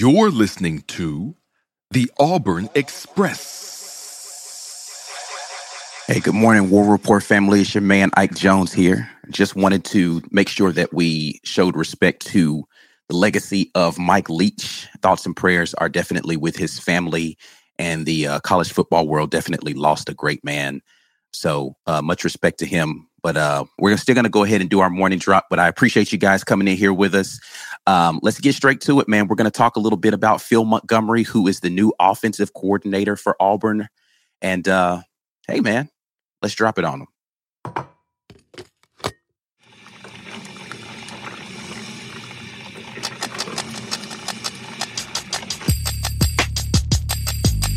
You're listening to the Auburn Express. Hey, good morning, War Rapport family. It's your man Ike Jones here. Just wanted to make sure that we showed respect to the legacy of Mike Leach. Thoughts and prayers are definitely with his family, and the uh, college football world definitely lost a great man. So uh, much respect to him. But uh, we're still going to go ahead and do our morning drop. But I appreciate you guys coming in here with us. Um, let's get straight to it, man. We're going to talk a little bit about Phil Montgomery, who is the new offensive coordinator for Auburn. And uh, hey, man, let's drop it on him.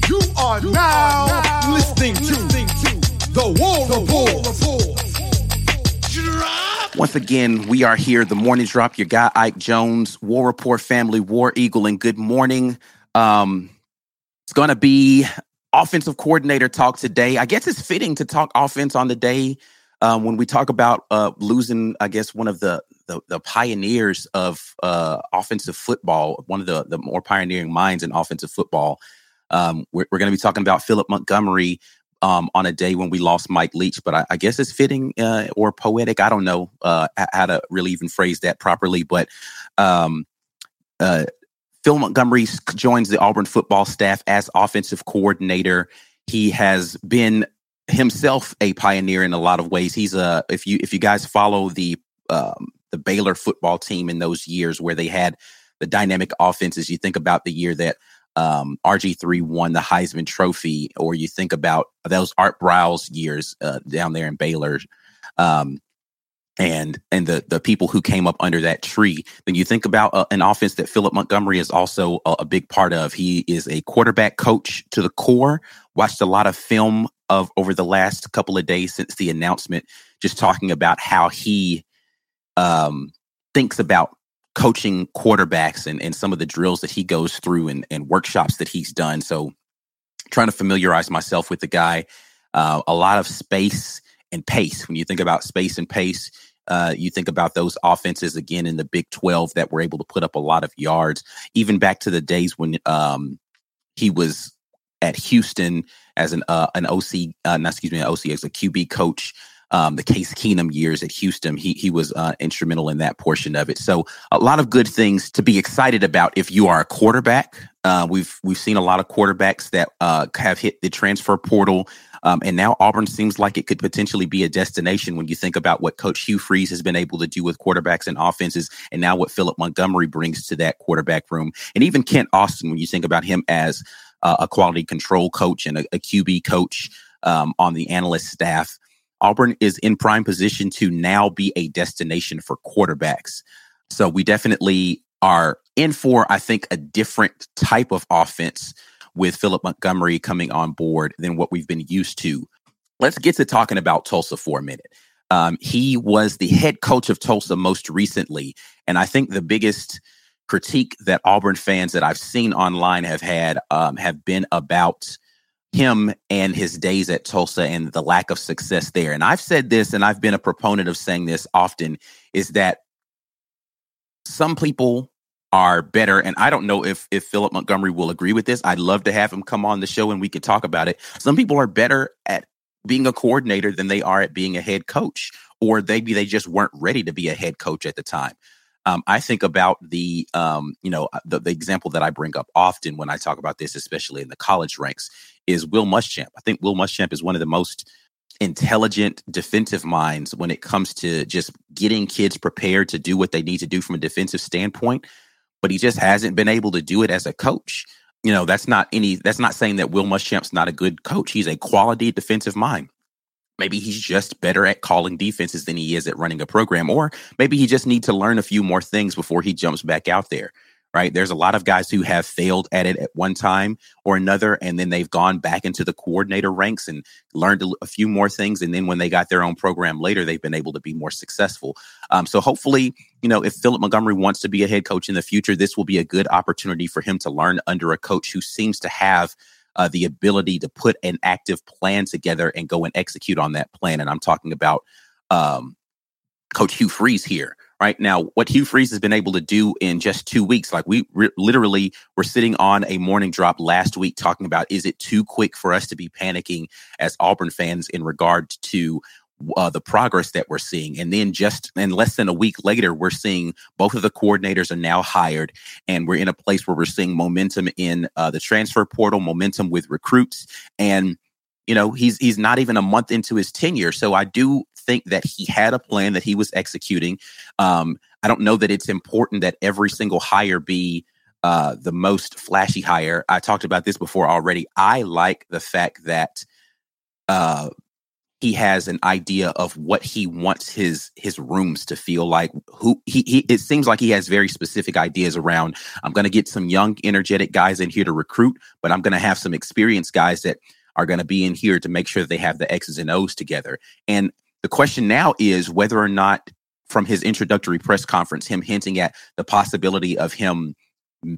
You are now, listening, to, the Once again, we are here, the morning drop. Your guy Ike Jones, War Rapport family, War Eagle, and good morning. Um, it's going to be offensive coordinator talk today. I guess it's fitting to talk offense on the day um, when we talk about uh, losing. I guess one of the the, the pioneers of uh, offensive football, one of the the more pioneering minds in offensive football. Um, we're, we're going to be talking about Philip Montgomery um, on a day when we lost Mike Leach, but I, I guess it's fitting uh, or poetic. I don't know uh, how to really even phrase that properly, but um, uh, Phil Montgomery joins the Auburn football staff as offensive coordinator. He has been himself a pioneer in a lot of ways. He's a if you if you guys follow the um, the Baylor football team in those years where they had the dynamic offenses, you think about the year that um, RG3 won the Heisman Trophy, or you think about those Art Briles years uh, down there in Baylor, um, and and the the people who came up under that tree. Then you think about uh, an offense that Philip Montgomery is also a, a, big part of. He is a quarterback coach to the core. Watched a lot of film of over the last couple of days since the announcement, just talking about how he um, thinks about coaching quarterbacks and, and some of the drills that he goes through and, and workshops that he's done. So trying to familiarize myself with the guy. Uh, a lot of space and pace. When you think about space and pace, uh, you think about those offenses again in the Big 12 that were able to put up a lot of yards, even back to the days when um, he was at Houston as an uh, an OC, uh, not excuse me, an OC as a QB coach um, the Case Keenum years at Houston. He he was uh, instrumental in that portion of it. So a lot of good things to be excited about if you are a quarterback. Uh, we've we've seen a lot of quarterbacks that uh, have hit the transfer portal. Um, and now Auburn seems like it could potentially be a destination when you think about what Coach Hugh Freeze has been able to do with quarterbacks and offenses, and now what Philip Montgomery brings to that quarterback room, and even Kent Austin when you think about him as uh, a quality control coach and a, a QB coach um, on the analyst staff. Auburn is in prime position to now be a destination for quarterbacks. So we definitely are in for, I think, a different type of offense with Philip Montgomery coming on board than what we've been used to. Let's get to talking about Tulsa for a minute. Um, he was the head coach of Tulsa most recently. And I think the biggest critique that Auburn fans that I've seen online have had um, have been about him and his days at Tulsa and the lack of success there. And I've said this, and I've been a proponent of saying this often, is that some people are better. And I don't know if if Philip Montgomery will agree with this. I'd love to have him come on the show and we could talk about it. Some people are better at being a coordinator than they are at being a head coach, or maybe they just weren't ready to be a head coach at the time. Um, I think about the, um, you know, the, the example that I bring up often when I talk about this, especially in the college ranks, is Will Muschamp. I think Will Muschamp is one of the most intelligent defensive minds when it comes to just getting kids prepared to do what they need to do from a defensive standpoint. But he just hasn't been able to do it as a coach. You know, that's not any. That's not saying that Will Muschamp's not a good coach. He's a quality defensive mind. Maybe he's just better at calling defenses than he is at running a program, or maybe he just needs to learn a few more things before he jumps back out there right? There's a lot of guys who have failed at it at one time or another, and then they've gone back into the coordinator ranks and learned a, few more things. And then when they got their own program later, they've been able to be more successful. Um, so hopefully, you know, if Philip Montgomery wants to be a head coach in the future, this will be a good opportunity for him to learn under a coach who seems to have uh, the ability to put an active plan together and go and execute on that plan. And I'm talking about um, Coach Hugh Freeze here right now what hugh freeze has been able to do in just two weeks like we re- literally were sitting on a morning drop last week talking about is it too quick for us to be panicking as auburn fans in regard to uh, the progress that we're seeing. And then just in less than a week later we're seeing both of the coordinators are now hired and we're in a place where we're seeing momentum in uh, the transfer portal momentum with recruits. And you know he's he's not even a month into his tenure. So i do think that he had a plan that he was executing. Um, i don't know that it's important that every single hire be uh, the most flashy hire. I talked about this before already. I like the fact that uh, he has an idea of what he wants his his rooms to feel like who he, he it seems like he has very specific ideas around i'm going to get some young energetic guys in here to recruit but i'm going to have some experienced guys that are going to be in here to make sure they have the X's and O's together. And the question now is whether or not, from his introductory press conference, him hinting at the possibility of him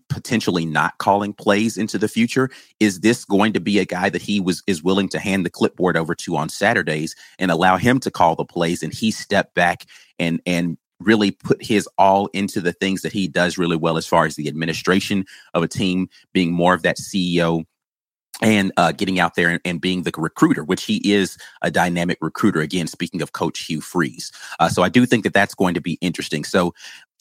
potentially not calling plays into the future is this going to be a guy that he was is willing to hand the clipboard over to on Saturdays and allow him to call the plays and he step back and and really put his all into the things that he does really well as far as the administration of a team being more of that CEO and uh, getting out there and, and, being the recruiter, which he is a dynamic recruiter. Again, speaking of Coach Hugh Freeze. Uh, so I do think that that's going to be interesting. So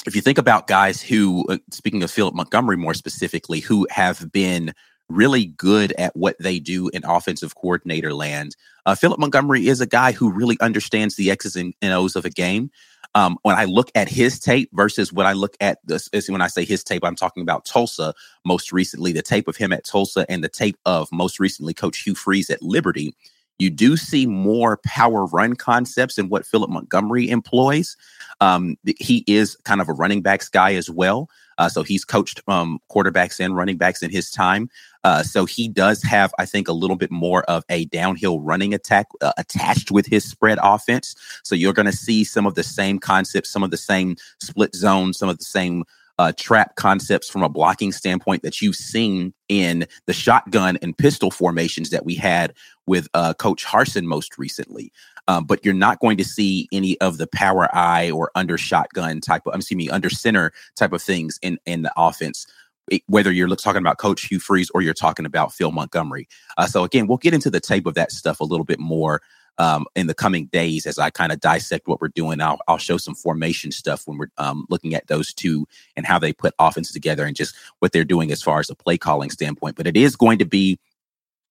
if you think about guys who, uh, speaking of Philip Montgomery more specifically, who have been really good at what they do in offensive coordinator land, uh, Philip Montgomery is a guy who really understands the X's and O's of a game. Um, when I look at his tape versus when I look at this, when I say his tape, I'm talking about Tulsa most recently, the tape of him at Tulsa and the tape of most recently Coach Hugh Freeze at Liberty. You do see more power run concepts in what Philip Montgomery employs. Um, he is kind of a running backs guy as well. Uh, so he's coached um, quarterbacks and running backs in his time. Uh, so he does have, I think, a little bit more of a downhill running attack uh, attached with his spread offense. So you're going to see some of the same concepts, some of the same split zones, some of the same uh, trap concepts from a blocking standpoint that you've seen in the shotgun and pistol formations that we had with uh, Coach Harsin most recently. Um, but you're not going to see any of the power eye or under shotgun type of, I'm excuse me, under center type of things in in the offense. It, whether you're talking about Coach Hugh Freeze or you're talking about Phil Montgomery. Uh, so again, we'll get into the tape of that stuff a little bit more um, in the coming days as I kind of dissect what we're doing. I'll, I'll show some formation stuff when we're um, looking at those two and how they put offenses together and just what they're doing as far as a play calling standpoint. But it is going to be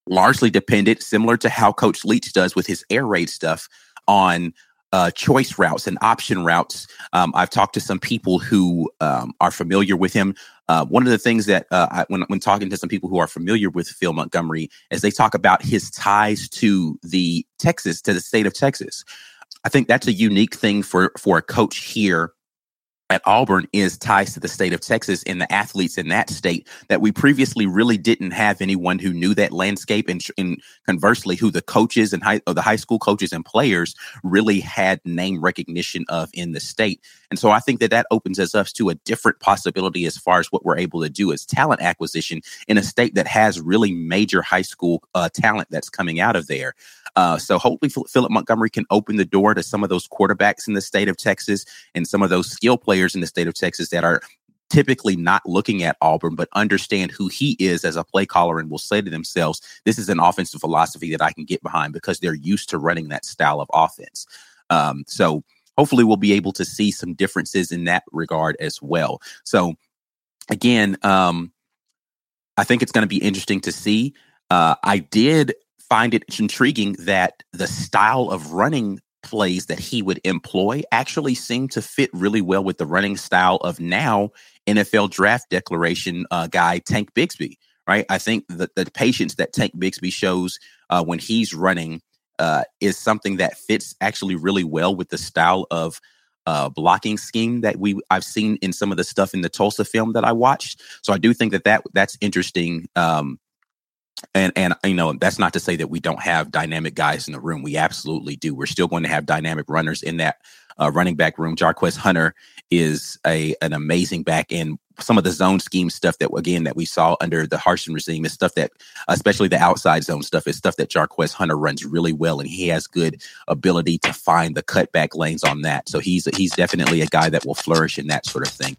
largely dependent, similar to how Coach Leach does with his air raid stuff, on uh, choice routes and option routes. Um, I've talked to some people who um, are familiar with him. Uh, one of the things that uh, I, when when talking to some people who are familiar with Phil Montgomery, as they talk about his ties to the Texas, to the state of Texas. I think that's a unique thing for for a coach here at Auburn is ties to the state of Texas and the athletes in that state that we previously really didn't have anyone who knew that landscape and, and conversely who the coaches and high, or the high school coaches and players really had name recognition of in the state. And so I think that that opens us up to a different possibility as far as what we're able to do as talent acquisition in a state that has really major high school uh, talent that's coming out of there. Uh, so hopefully Philip Montgomery can open the door to some of those quarterbacks in the state of Texas and some of those skill players in the state of Texas that are typically not looking at Auburn, but understand who he is as a play caller and will say to themselves, this is an offensive philosophy that I can get behind because they're used to running that style of offense. Um, so hopefully we'll be able to see some differences in that regard as well. So again, um, I think it's going to be interesting to see. Uh, I did find it intriguing that the style of running plays that he would employ actually seem to fit really well with the running style of now NFL draft declaration uh, guy Tank Bigsby. Right, I think that the patience that Tank Bigsby shows uh, when he's running uh, is something that fits actually really well with the style of uh, blocking scheme that we I've seen in some of the stuff in the Tulsa film that I watched. So I do think that, that that's interesting. Um, and and you know that's not to say that we don't have dynamic guys in the room. We absolutely do. We're still going to have dynamic runners in that uh, running back room. Jarquez Hunter is a an amazing back, and some of the zone scheme stuff that again that we saw under the Harsin regime is stuff that, especially the outside zone stuff, is stuff that Jarquez Hunter runs really well, and he has good ability to find the cutback lanes on that. So he's he's definitely a guy that will flourish in that sort of thing.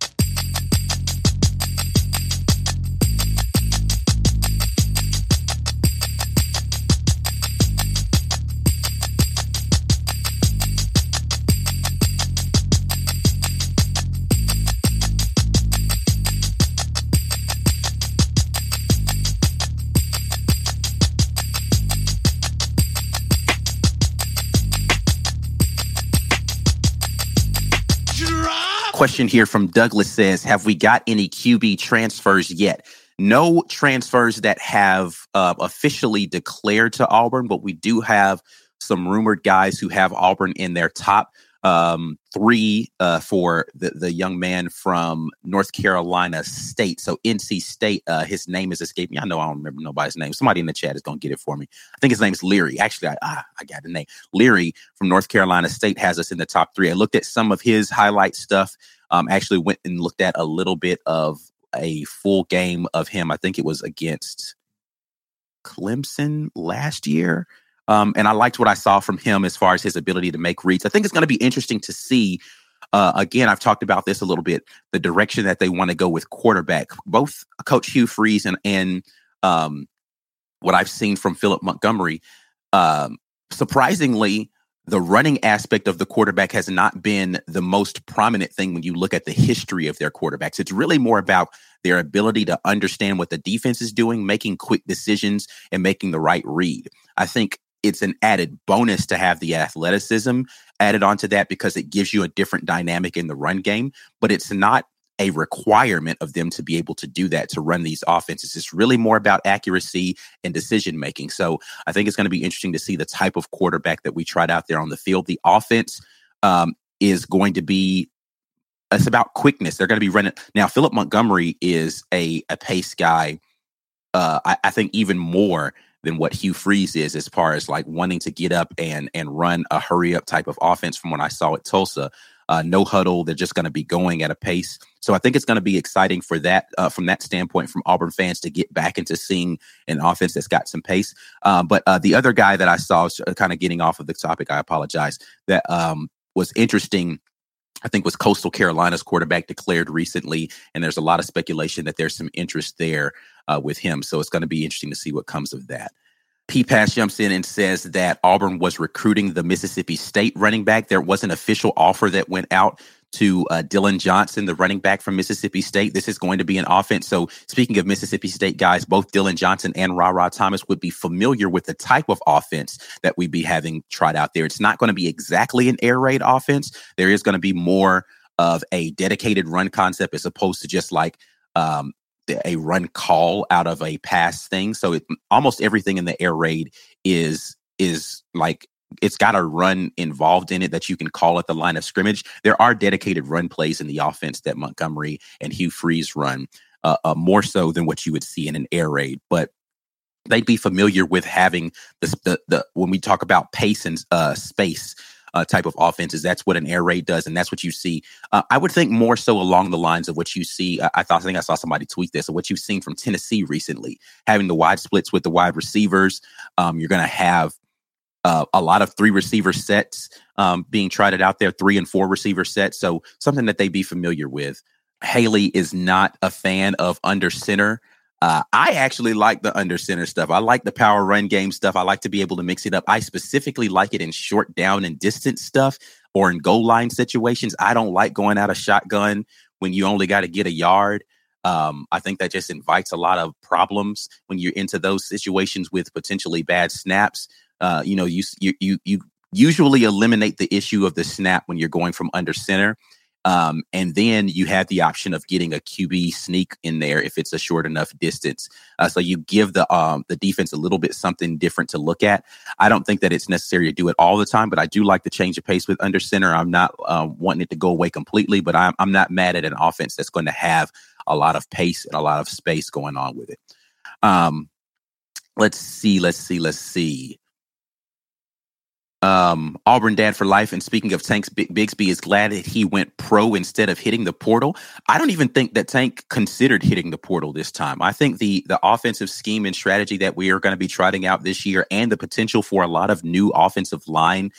Question here from Douglas says, Have we got any QB transfers yet? No transfers that have uh, officially declared to Auburn, but we do have some rumored guys who have Auburn in their top um, three uh, for the, the young man from North Carolina State. So NC State, uh, his name is escaping me. I know I don't remember nobody's name. Somebody in the chat is going to get it for me. I think his name is Leary. Actually, I, ah, I got the name. Leary from North Carolina State has us in the top three. I looked at some of his highlight stuff. Um, actually went and looked at a little bit of a full game of him. I think it was against Clemson last year. Um, and I liked what I saw from him as far as his ability to make reads. I think it's going to be interesting to see. Uh, again, I've talked about this a little bit. The direction that they want to go with quarterback, both Coach Hugh Freeze and and um, what I've seen from Philip Montgomery. Um, surprisingly, the running aspect of the quarterback has not been the most prominent thing when you look at the history of their quarterbacks. It's really more about their ability to understand what the defense is doing, making quick decisions, and making the right read. I think it's an added bonus to have the athleticism added onto that because it gives you a different dynamic in the run game, but it's not a requirement of them to be able to do that to run these offenses. It's really more about accuracy and decision making. So I think it's going to be interesting to see the type of quarterback that we tried out there on the field. The offense um, is going to be it's about quickness. They're going to be running now. Philip Montgomery is a a pace guy. Uh, I, I think even more than what Hugh Freeze is as far as like wanting to get up and and run a hurry up type of offense from what I saw at Tulsa. Uh, no huddle. They're just going to be going at a pace. So I think it's going to be exciting for that uh, from that standpoint from Auburn fans to get back into seeing an offense that's got some pace. Uh, but uh, the other guy that I saw, uh, kind of getting off of the topic, I apologize, that um, was interesting I think was Coastal Carolina's quarterback declared recently, and there's a lot of speculation that there's some interest there uh, with him. So it's going to be interesting to see what comes of that. P Pass jumps in and says that Auburn was recruiting the Mississippi State running back. There was an official offer that went out to uh, Dillon Johnson, the running back from Mississippi State. This is going to be an offense. So, speaking of Mississippi State guys, both Dillon Johnson and Rara Thomas would be familiar with the type of offense that we'd be having tried out there. It's not going to be exactly an air raid offense. There is going to be more of a dedicated run concept as opposed to just like um, a run call out of a pass thing. So it, almost everything in the air raid is is like it's got a run involved in it that you can call at the line of scrimmage. There are dedicated run plays in the offense that Montgomery and Hugh Freeze run, uh, uh, more so than what you would see in an air raid. But they'd be familiar with having the, the, the when we talk about pace and uh, space uh, type of offenses. That's what an air raid does, and that's what you see. Uh, I would think more so along the lines of what you see. I, I thought I think I saw somebody tweet this, of what you've seen from Tennessee recently, having the wide splits with the wide receivers. Um, you're going to have uh, a lot of three receiver sets um, being tried out there, three and four receiver sets. So something that they be familiar with. Haley is not a fan of under center. Uh, I actually like the under center stuff. I like the power run game stuff. I like to be able to mix it up. I specifically like it in short down and distance stuff or in goal line situations. I don't like going out of shotgun when you only got to get a yard. Um, I think that just invites a lot of problems when you're into those situations with potentially bad snaps. Uh, you know, you you you usually eliminate the issue of the snap when you're going from under center Um, and then you have the option of getting a QB sneak in there if it's a short enough distance. Uh, so you give the um, the defense a little bit something different to look at. I don't think that it's necessary to do it all the time, but I do like the change of pace with under center. I'm not um, wanting it to go away completely, but I'm, I'm not mad at an offense that's going to have a lot of pace and a lot of space going on with it. Um, let's see, let's see, let's see um, Auburn dad for life. And speaking of Tank Bigsby, is glad that he went pro instead of hitting the portal. I don't even think that Tank considered hitting the portal this time. I think the the offensive scheme and strategy that we are going to be trotting out this year, and the potential for a lot of new offensive line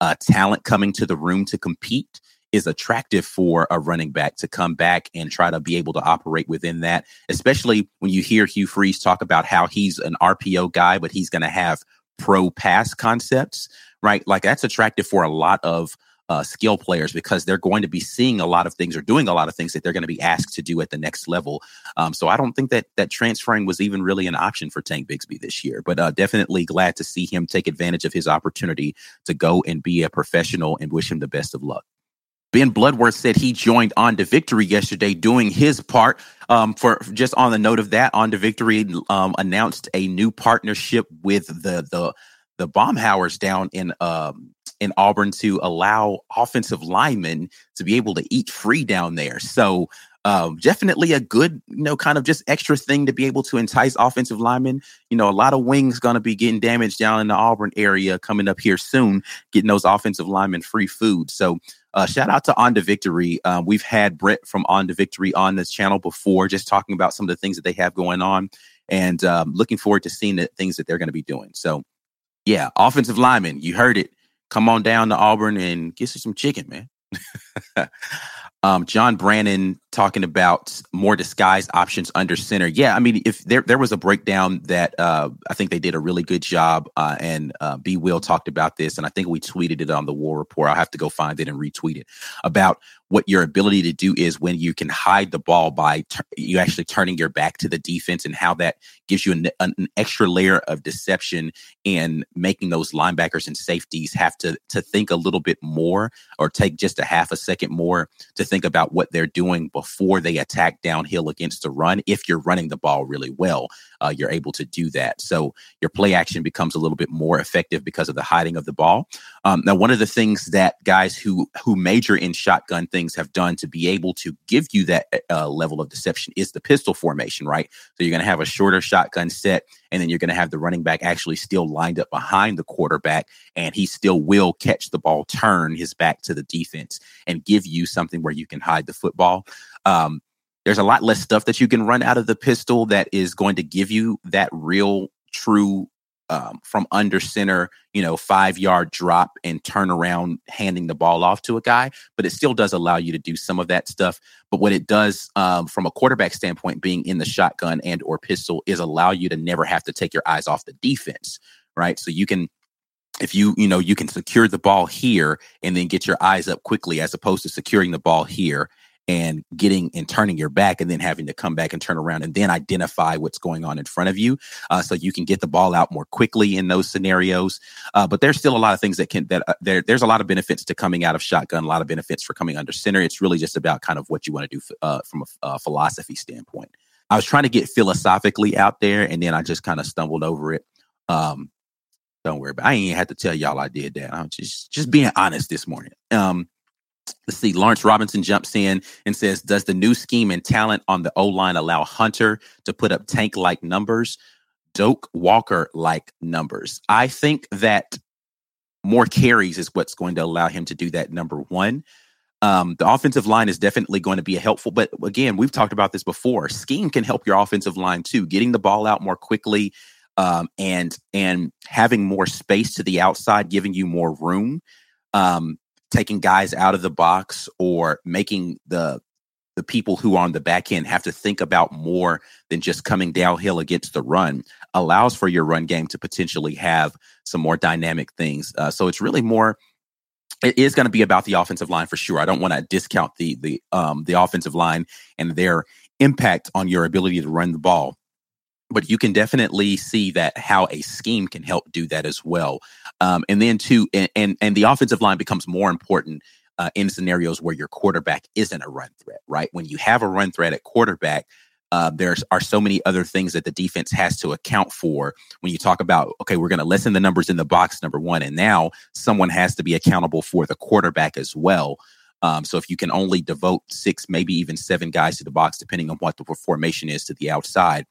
uh, talent coming to the room to compete. Is attractive for a running back to come back and try to be able to operate within that, especially when you hear Hugh Freeze talk about how he's an RPO guy, but he's going to have pro pass concepts right? Like that's attractive for a lot of uh, skill players because they're going to be seeing a lot of things or doing a lot of things that they're going to be asked to do at the next level. Um, so I don't think that that transferring was even really an option for Tank Bigsby this year, but uh, definitely glad to see him take advantage of his opportunity to go and be a professional and wish him the best of luck. Ben Bloodworth said he joined On to Victory yesterday doing his part. Um, for just on the note of that, On to Victory um, announced a new partnership with the the the Baumhower's down in um, in Auburn to allow offensive linemen to be able to eat free down there. So um, definitely a good, you know, kind of just extra thing to be able to entice offensive linemen. You know, a lot of wings going to be getting damaged down in the Auburn area coming up here soon, getting those offensive linemen free food. So uh, shout out to On to Victory. Uh, we've had Brett from On to Victory on this channel before, just talking about some of the things that they have going on, and um, looking forward to seeing the things that they're going to be doing. So yeah, offensive lineman. You heard it. Come on down to Auburn and get you some chicken, man. um, John Brannon talking about more disguised options under center. Yeah, I mean, if there there was a breakdown that uh, I think they did a really good job, uh, and uh, B. Will talked about this, and I think we tweeted it on the War Rapport. I'll have to go find it and retweet it about what your ability to do is when you can hide the ball by you actually turning your back to the defense and how that gives you an, an, extra layer of deception and making those linebackers and safeties have to to think a little bit more or take just a half a second more to think about what they're doing before they attack downhill against the run if you're running the ball really well uh, you're able to do that. So your play action becomes a little bit more effective because of the hiding of the ball. Um, now, one of the things that guys who who major in shotgun things have done to be able to give you that uh, level of deception is the pistol formation, right? So you're going to have a shorter shotgun set, and then you're going to have the running back actually still lined up behind the quarterback, and he still will catch the ball, turn his back to the defense, and give you something where you can hide the football. Um, there's a lot less stuff that you can run out of the pistol that is going to give you that real true um, from under center, you know, five yard drop and turn around, handing the ball off to a guy. But it still does allow you to do some of that stuff. But what it does um, from a quarterback standpoint, being in the shotgun and or pistol, is allow you to never have to take your eyes off the defense, right? So you can if you you know you can secure the ball here and then get your eyes up quickly as opposed to securing the ball here and getting and turning your back and then having to come back and turn around and then identify what's going on in front of you uh, so you can get the ball out more quickly in those scenarios uh, but there's still a lot of things that can that uh, there, there's a lot of benefits to coming out of shotgun a lot of benefits for coming under center it's really just about kind of what you want to do uh, from a philosophy standpoint i was trying to get philosophically out there and then i just kind of stumbled over it um, don't worry about it. I ain't had to tell y'all I did that. I'm just just being honest this morning. Um, Let's see. Lawrence Robinson jumps in and says, Does the new scheme and talent on the O line allow Hunter to put up tank like numbers, Doak Walker like numbers? I think that more carries is what's going to allow him to do that. Number one. Um, the offensive line is definitely going to be a helpful, but again, we've talked about this before. Scheme can help your offensive line too, getting the ball out more quickly, um, and and having more space to the outside, giving you more room. Um, taking guys out of the box or making the the people who are on the back end have to think about more than just coming downhill against the run allows for your run game to potentially have some more dynamic things. Uh, so it's really more. It is going to be about the offensive line for sure. I don't want to discount the the um, the offensive line and their impact on your ability to run the ball but you can definitely see that how a scheme can help do that as well. Um, and then too, and, and, and the offensive line becomes more important uh, in scenarios where your quarterback isn't a run threat, right? When you have a run threat at quarterback, uh, there are so many other things that the defense has to account for when you talk about okay we're going to lessen the numbers in the box number one and now someone has to be accountable for the quarterback as well um, so if you can only devote six maybe even seven guys to the box depending on what the formation is to the outside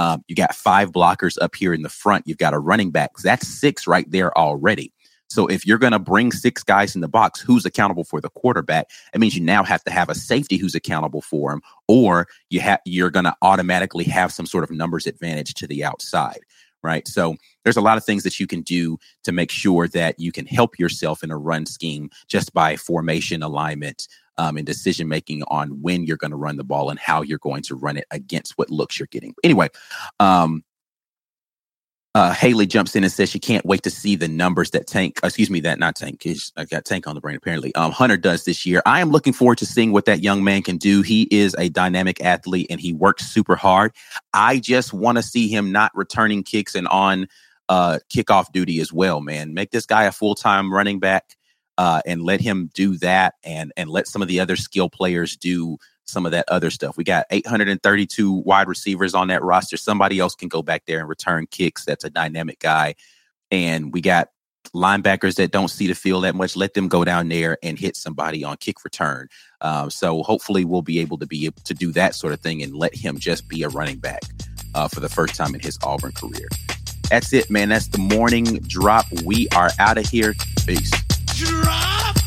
um, you got five blockers up here in the front. You've got a running back. That's six right there already. So if you're going to bring six guys in the box, who's accountable for the quarterback? It means you now have to have a safety who's accountable for him, or you have you're going to automatically have some sort of numbers advantage to the outside, right? So there's a lot of things that you can do to make sure that you can help yourself in a run scheme just by formation alignment. Um, and decision making on when you're going to run the ball and how you're going to run it against what looks you're getting. Anyway, um, uh, Haley jumps in and says she can't wait to see the numbers that Tank, excuse me, that not Tank, I got Tank on the brain apparently. Um, Hunter does this year. I am looking forward to seeing what that young man can do. He is a dynamic athlete and he works super hard. I just want to see him not returning kicks and on uh, kickoff duty as well, man. Make this guy a full time running back. Uh, and let him do that, and and let some of the other skill players do some of that other stuff. We got 832 wide receivers on that roster. Somebody else can go back there and return kicks. That's a dynamic guy. And we got linebackers that don't see the field that much. Let them go down there and hit somebody on kick return. Um, so hopefully we'll be able to be able to do that sort of thing and let him just be a running back uh, for the first time in his Auburn career. That's it, man. That's the morning drop. We are out of here. Peace. Drop!